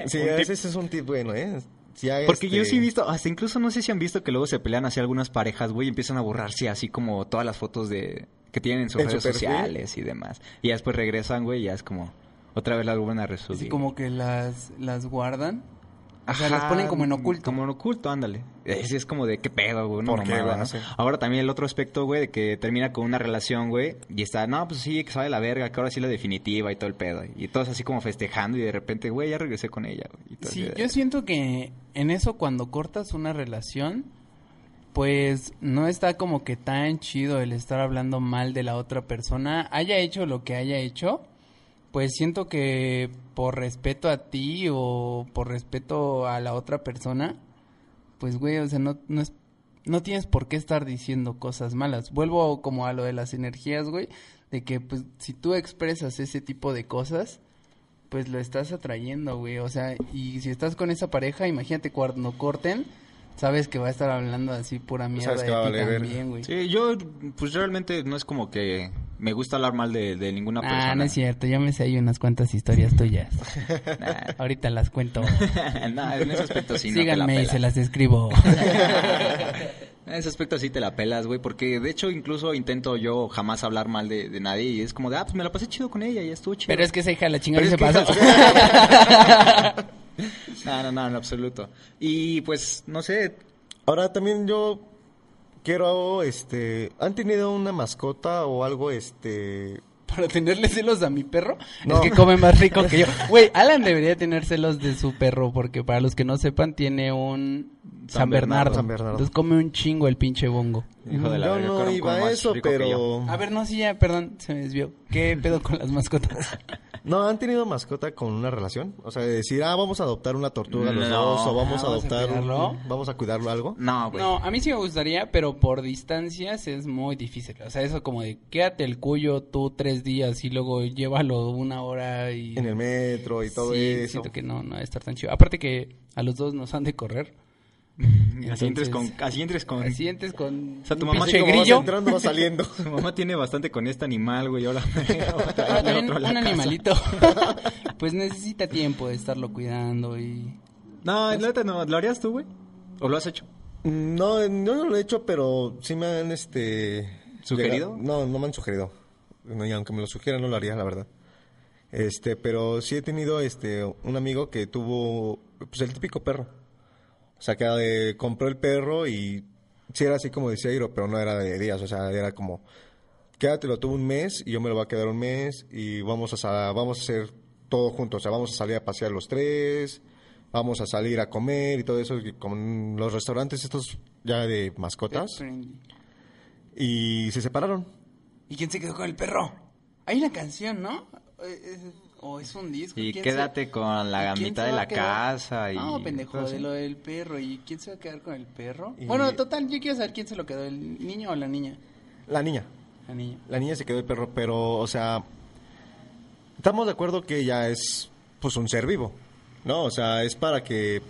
Sí, tip. ese es un tip bueno, ¿eh? Ya, Porque yo este, sí he visto, hasta incluso no sé si han visto que luego se pelean así algunas parejas, güey, y empiezan a borrarse así como todas las fotos de que tienen en sus ¿En su redes sociales y demás. Y ya después regresan, güey, y ya es como otra vez la vuelven a resubir. Así como que las, las guardan O sea, las Ajá, ponen como en oculto. Como en oculto, ándale. Sí, es como de qué pedo, güey. ¿Por no qué, mamada, güey? ¿no? Sí. Ahora también el otro aspecto, güey, de que termina con una relación, güey, y está, no, pues sí, que sabe la verga, que ahora sí la definitiva y todo el pedo. Y todos así como festejando y de repente, güey, ya regresé con ella, güey. y todo Sí, yo siento que en eso cuando cortas una relación, pues no está como que tan chido el estar hablando mal de la otra persona, haya hecho lo que haya hecho, pues siento que por respeto a ti o por respeto a la otra persona, pues güey, o sea, no, no, es- no tienes por qué estar diciendo cosas malas. Vuelvo como a lo de las energías, güey, de que pues si tú expresas ese tipo de cosas, pues lo estás atrayendo, güey. O sea, y si estás con esa pareja, imagínate cuando corten, sabes que va a estar hablando así pura mierda Sabes de que va a valer también, güey. Sí, yo, pues realmente no es como que me gusta hablar mal de, de ninguna persona. Ah, no es cierto, ya me sé hay unas cuantas historias tuyas. Nah. <laughs> Ahorita las cuento. <laughs> no, en ese aspecto sí no Síganme y pelas. se las escribo. <laughs> En ese aspecto sí te la pelas, güey, porque de hecho incluso intento yo jamás hablar mal de, de nadie y es como de, ah, pues me la pasé chido con ella y ya estuvo chido. Pero es que esa hija de la chingada se que- pasa. <laughs> No, no, no, en absoluto. Y pues, no sé, Ahora también yo quiero, este, ¿han tenido una mascota o algo, este, Para tenerle celos a mi perro, No. es que come más rico que yo. <laughs> Güey, Alan debería tener celos de su perro, porque para los que no sepan, tiene un San, San Bernardo. Bernardo. San Bernardo. Entonces come un chingo el pinche bongo. hijo de la yo verga, no iba a eso, pero... A ver, no, sí, ya, perdón, se me desvió. ¿Qué pedo con las mascotas? <laughs> ¿No han tenido mascota con una relación? O sea, de decir, ah, vamos a adoptar una tortuga los No. dos, o vamos Ah, a ¿vamos a adoptar, un- cuidarlo? vamos a cuidarlo algo. No, güey. No, a mí sí me gustaría, pero por distancias es muy difícil. O sea, eso como de quédate el cuyo tú tres días y luego llévalo una hora y... En el metro y todo Sí, eso. siento que no, no va a estar tan chido. Aparte que a los dos nos han de correr. Así, entres con, así entres con... Así entres con O sea, tu mamá pinche como vas grillo. entrando, va saliendo. <laughs> Su mamá tiene bastante con este animal, güey, ahora... <laughs> Ah, otro a la un casa. animalito. <laughs> pues necesita tiempo de estarlo cuidando y... No, la neta no, ¿lo harías tú, güey? ¿O lo has hecho? No, yo no lo he hecho, pero sí me han, este... ¿Sugerido? llegado- No, no me han sugerido. No, y aunque me lo sugieran, no lo haría, la verdad. Este, pero sí he tenido, este, un amigo que tuvo, pues, el típico perro. O sea, que eh, compró el perro y sí era así como decía Iro, pero no era de días, o sea, era como, quédatelo tú un mes y yo me lo voy a quedar un mes y vamos a, vamos a hacer todo juntos, o sea, vamos a salir a pasear los tres, vamos a salir a comer y todo eso, y en los restaurantes estos ya de mascotas, y se separaron. ¿Y quién se quedó con el perro? Hay una canción, ¿no? O es un disco. Y ¿Quién quédate se- con la ¿Y quién mitad de la quedar? casa y... No, pendejo, de lo del perro. ¿Y quién se va a quedar con el perro? Y- Bueno, total, yo quiero saber quién se lo quedó, el niño o la niña. La niña. La niña. La niña se quedó el perro, pero, o sea, estamos de acuerdo que ella es, pues, un ser vivo, ¿no? O sea, es para que,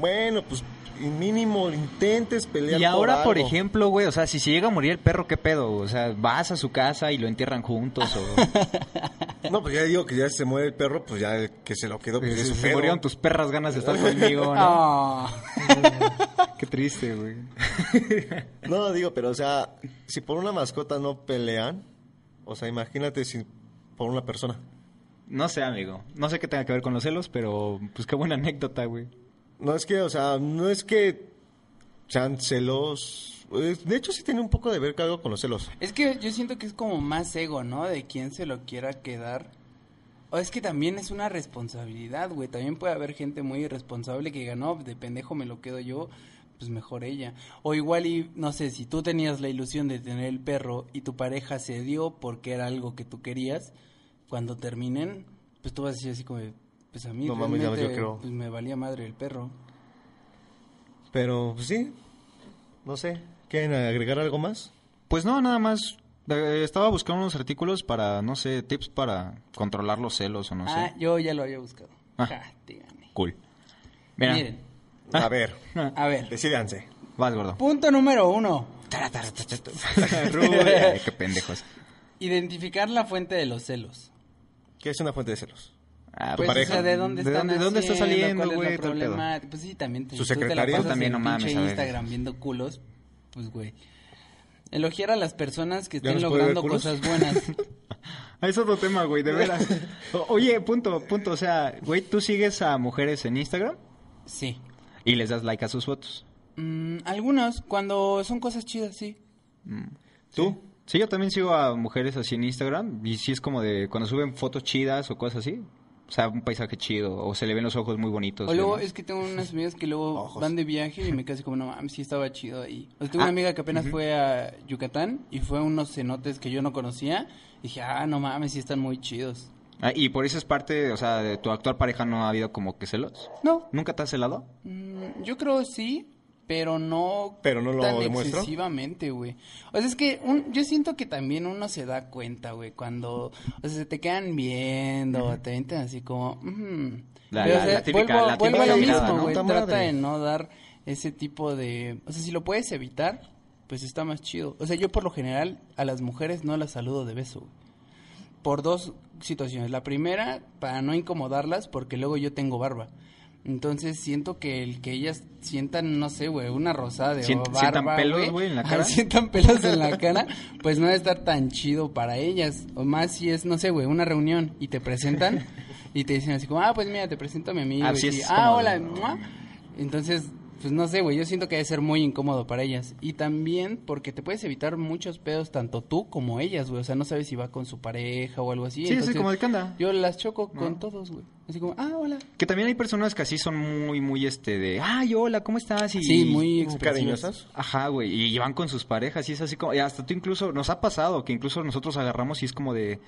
bueno, pues, mínimo intentes pelear Y ahora, por algo. ejemplo, güey, o sea, si se llega a morir el perro, ¿qué pedo? O sea, vas a su casa y lo entierran juntos o... <laughs> No, pues ya digo que ya se muere el perro, pues ya el que se lo quedó, pues es su se pedo. murieron tus perras ganas de estar <laughs> conmigo, ¿no? Ah. <laughs> Qué triste, güey. No, digo, pero, o sea, si por una mascota no pelean, o sea, imagínate si por una persona. No sé, amigo. No sé qué tenga que ver con los celos, pero pues qué buena anécdota, güey. No es que, o sea, no es que sean celos. De hecho, sí tiene un poco de ver algo con los celos. Es que yo siento que es como más ego, ¿no? De quién se lo quiera quedar. O es que también es una responsabilidad, güey. También puede haber gente muy irresponsable que diga, no, de pendejo me lo quedo yo, pues mejor ella. O igual y, no sé, si tú tenías la ilusión de tener el perro y tu pareja se dio porque era algo que tú querías, cuando terminen, pues tú vas a decir así como, pues a mí No mames, dio creo. pues me valía madre el perro. Pero, pues sí, no sé. ¿Quieren agregar algo más? Pues no, nada más. estaba buscando unos artículos para, no sé, tips para controlar los celos o no ah, sé. yo ya lo había buscado. Ah. Ja. Cool. Mira, Miren, A ver, a ver. decídanse. vas, gordo. Punto número uno. <laughs> Ay, qué pendejos. Identificar la fuente de los celos. ¿Qué es una fuente de celos? Ah, Pues, pareja. o sea, ¿de dónde ¿De están dónde- está saliendo, ¿Cuál es la güey, problemática? Pues sí, también te, ¿Su te la secretaria? pasas También, no mames. Instagram viendo culos, pues güey. Elogiar a las personas que ¿Ya estén logrando cosas buenas. <laughs> Es otro tema, güey, de veras. <laughs> Oye, punto, punto. O sea, güey, ¿tú sigues a mujeres en Instagram? Sí. Y les das like a sus fotos. Mm, algunos, cuando son cosas chidas, sí. ¿Tú? Sí, yo también sigo a mujeres así en Instagram y sí es como de cuando suben fotos chidas o cosas así. O sea, un paisaje chido o se le ven los ojos muy bonitos. O luego es que tengo unas <laughs> amigas que luego Ojos. van de viaje y me quedo así como, no mames, sí estaba chido ahí. O sea, tengo Ah, una amiga que apenas fue a Yucatán y fue a unos cenotes que yo no conocía. Y dije, ah, no mames, sí están muy chidos. Ah, y por eso es parte, o sea, de tu actual pareja no ha habido como que celos. No, ¿Nunca te has celado? mm, yo creo sí, pero no, Pero no lo tan demuestra. excesivamente, güey. O sea, es que un- yo siento que también uno se da cuenta, güey, cuando, o sea, se te quedan viendo, te aventan así como, ujú. La- Pero, la- o sea, la típica- vuelvo, la vuelvo a típica lo mismo, güey, trata madre. de no dar ese tipo de, o sea, si lo puedes evitar, pues está más chido. O sea, yo por lo general a las mujeres no las saludo de beso, güey. Por dos situaciones. La primera, para no incomodarlas, porque luego yo tengo barba. Entonces siento que el que ellas sientan, no sé, güey, una rosada de Sient- barba, ¿sientan pelos, güey, en la cara? sientan pelos en la <laughs> cara, pues no debe estar tan chido para ellas. O más si es, no sé, güey, una reunión y te presentan <laughs> y te dicen así como, ah, pues mira, te presento a mi amigo. Así y es ah, hola. mua". Entonces, pues no sé, güey, yo siento que debe ser muy incómodo para ellas. Y también porque te puedes evitar muchos pedos, tanto tú como ellas, güey. O sea, no sabes si va con su pareja o algo así. Sí, Entonces, sí, como de qué anda. Yo las choco ¿No? con todos, güey. Así como, ah, hola. Que también hay personas que así son muy, muy, este, de, ay, hola, ¿cómo estás? Y, Sí, muy. Cariñosas. Ajá, güey, y van con sus parejas y es así como, y hasta tú incluso, nos ha pasado que incluso nosotros agarramos y es como de,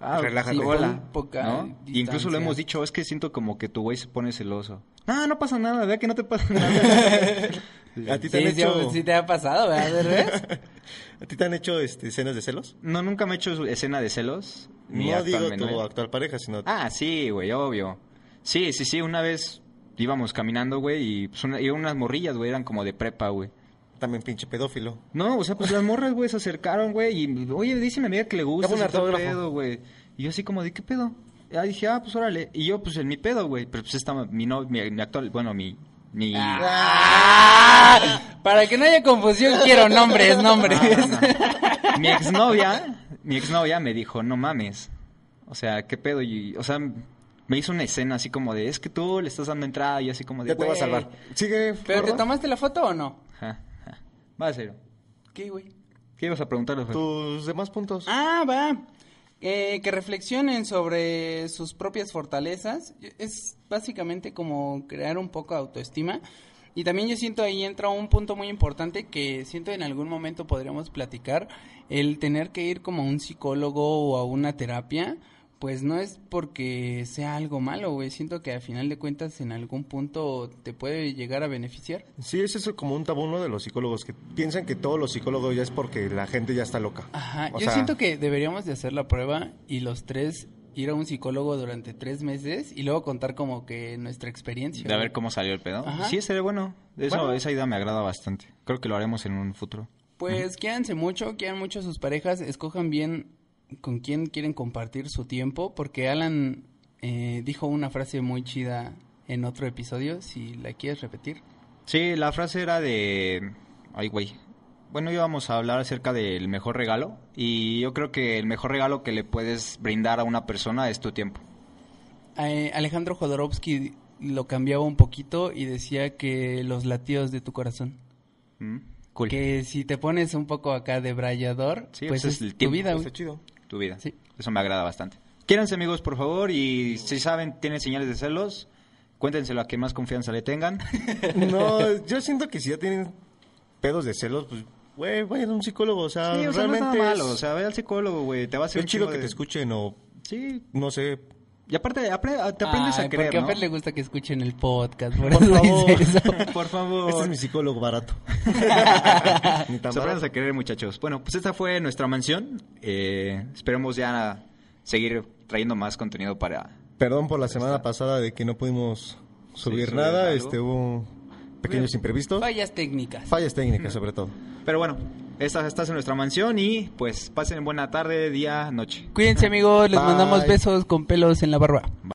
ah, Relájate. sí, hola, poca ¿no? Y incluso lo hemos dicho, es que siento como que tu güey se pone celoso. No, no pasa nada, vea que no te pasa <laughs> nada. ¿A ti te Sí, han hecho, sí te ha pasado, ¿verdad? <laughs> ¿a ti te han hecho este, escenas de celos? no, nunca me he hecho escena de celos. ni no digo actualmente. tu actual pareja, sino... Ah, sí, güey, obvio. Sí, sí, sí, una vez íbamos caminando, güey, y pues una, y unas morrillas, güey, eran como de prepa, güey. También pinche pedófilo. No, o sea, pues las morras, güey, se acercaron, güey, y oye, dice mi amiga que le gusta ese pedo, güey. Y yo así como, ¿de qué pedo? Ya dije, ah, pues órale. Y yo, pues en mi pedo, güey, pero pues estaba mi, no, mi, mi actual, bueno, mi... mi... Ah, <laughs> Para que no haya confusión, quiero nombres, nombres. No, no, no. Mi exnovia, mi exnovia me dijo, no mames. O sea, ¿qué pedo? Y, o sea, me hizo una escena así como de, es que tú le estás dando entrada y así como de, Ya te voy a salvar. Sigue, ¿Pero te tomaste la foto o no? Ajá, ajá. Va a ser. ¿Qué, güey? ¿Qué ibas a preguntarle? Fer? Tus demás puntos. Ah, va. Eh, que reflexionen sobre sus propias fortalezas. Es básicamente como crear un poco de autoestima. Y también yo siento ahí entra un punto muy importante que siento en algún momento podríamos platicar. El tener que ir como a un psicólogo o a una terapia. Pues no es porque sea algo malo, güey. Siento que a final de cuentas en algún punto te puede llegar a beneficiar. Sí, es eso como un tabú ¿no? de los psicólogos que piensan que todos los psicólogos ya es porque la gente ya está loca. Ajá, O yo sea, siento que deberíamos de hacer la prueba y los tres ir a un psicólogo durante tres meses y luego contar como que nuestra experiencia. De a ver cómo salió el pedo. Ajá. Sí, sería bueno. Eso, Bueno. Esa idea me agrada bastante. Creo que lo haremos en un futuro. Pues quédense mucho, quieran mucho a sus parejas, escojan bien con quién quieren compartir su tiempo, porque Alan eh, dijo una frase muy chida en otro episodio, si la quieres repetir. Sí, la frase era de... Ay, güey. Bueno, íbamos a hablar acerca del mejor regalo. Y yo creo que el mejor regalo que le puedes brindar a una persona es tu tiempo. Eh, Alejandro Jodorowsky lo cambiaba un poquito y decía que los latidos de tu corazón. ¿Mm? Cool. Que si te pones un poco acá de brayador, Sí, pues ese es es el tu tiempo. vida, güey. Está chido. Tu vida. Sí. Eso me agrada bastante. Quiéranse, amigos, por favor. Y si saben, tienen señales de celos, cuéntenselo a quien más confianza le tengan. <laughs> No, yo siento que si ya tienen pedos de celos, pues, güey, vayan a un psicólogo. O sea, Sí, o sea, no es realmente nada malo. O sea, ve al psicólogo, güey. Te va a hacer es chido que de- te escuchen o, Sí. no sé, Y aparte, te aprendes Ay, a creer, Porque a ¿no? Fer le gusta que escuchen el podcast, <laughs> por, Por eso favor. dice eso. <laughs> Por favor. Este es mi psicólogo barato. <laughs> Ni tan Se barato. a querer, muchachos. Bueno, pues esta fue nuestra mansión. Eh, esperemos ya seguir trayendo más contenido para... Perdón por la semana pasada de que no pudimos subir nada. Este, hubo pequeños imprevistos. Fallas técnicas. Fallas técnicas, sobre todo. Pero bueno, esta, esta es nuestra mansión y pues pasen buena tarde, día, noche. Cuídense amigos, les Bye. mandamos besos con pelos en la barba.